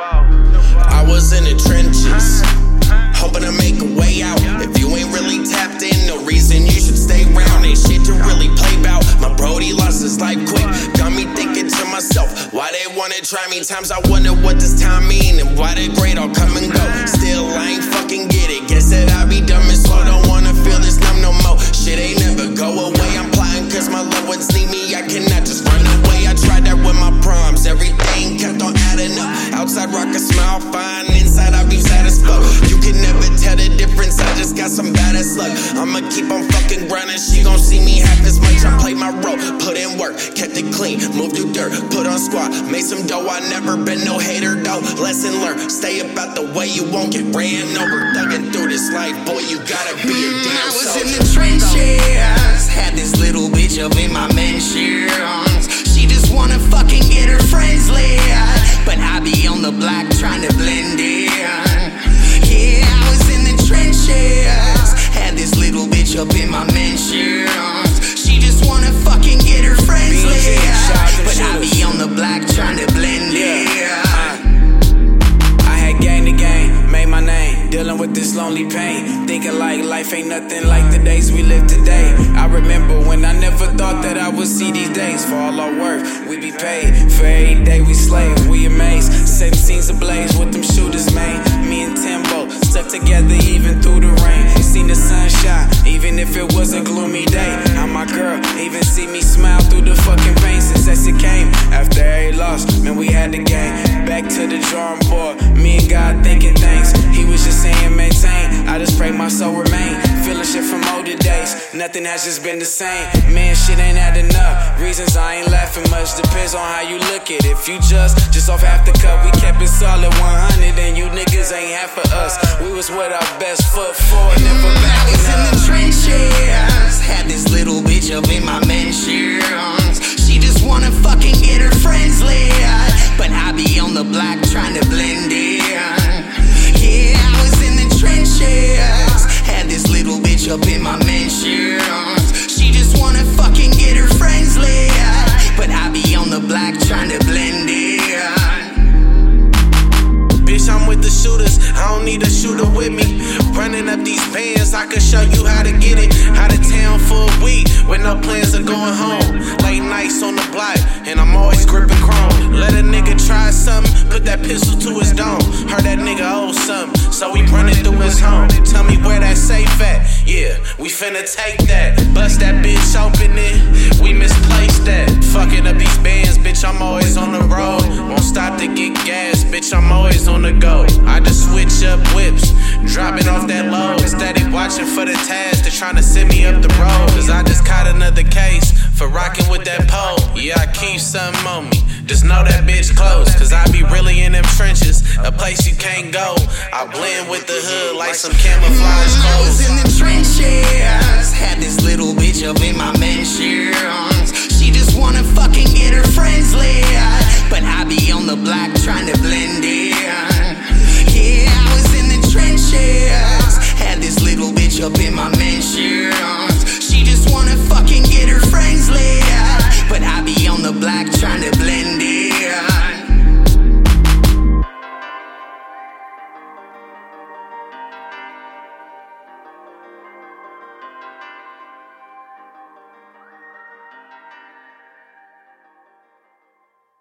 I was in the trenches, hoping to make a way out. If you ain't really tapped in, no reason you should stay round. Ain't shit to really play bout. My Brody lost his life quick. Got me thinking to myself, why they wanna try me? Times I wonder what this time mean and why the great all come and go. Still, I ain't fucking get smile fine. Inside I be sad as fuck. You can never tell the difference. I just got some bad ass luck. I'ma keep on fucking grinding. She gon' see me half as much. I play my role. Put in work. Kept it clean. Moved through dirt. Put on squat. Made some dough. I never been no hater though. Lesson learned. Stay about the way you won't get ran over. Thugging through this life. Boy, you gotta be a Mm, damn I was soldier. in the trenches. Had this little bitch up in my dealing with this lonely pain. Thinking like life ain't nothing like the days we live today. I remember when I never thought that I would see these days. For all our work, we be paid. For every day we slave, we amazed. Setting scenes ablaze with them shooters, man. Me and Timbo stuck together even through the rain. Seen the sunshine, even if it was a gloomy day. How my girl even see me smile through the fucking pain since it came. After every loss, man, we had the game. Back to the drawing board, me and God thinking things. I just pray my soul remain. Feeling shit from older days. Nothing has just been the same. Man, shit ain't adding up. Reasons I ain't laughing much depends on how you look at it. If you just, just off half the cup, we kept it solid 100, and you niggas ain't half of us. We was with our best foot forward, never I backing was in the trenches. Had this little bitch up in my mentions. Need a shooter with me. Running up these bands, I can show you how to get it. Out of town for a week with no plans of going home. Late nights on the block, and I'm always gripping chrome. Let a nigga try something, put that pistol to his dome. Heard that nigga owe something, so we running through his home. Tell me where that safe at. Yeah, we finna take that. Bust that bitch open it. We misplaced that. Watching for the task. They're trying to send me up the road. Cause I just caught another case for rocking with that pole. Yeah, I keep something on me. Just know that bitch close. Cause I be really in them trenches, a place you can't go. I blend with the hood like some camouflage I was clothes. in the trenches. Had this little bitch up in my mentions. She just wanna fucking get her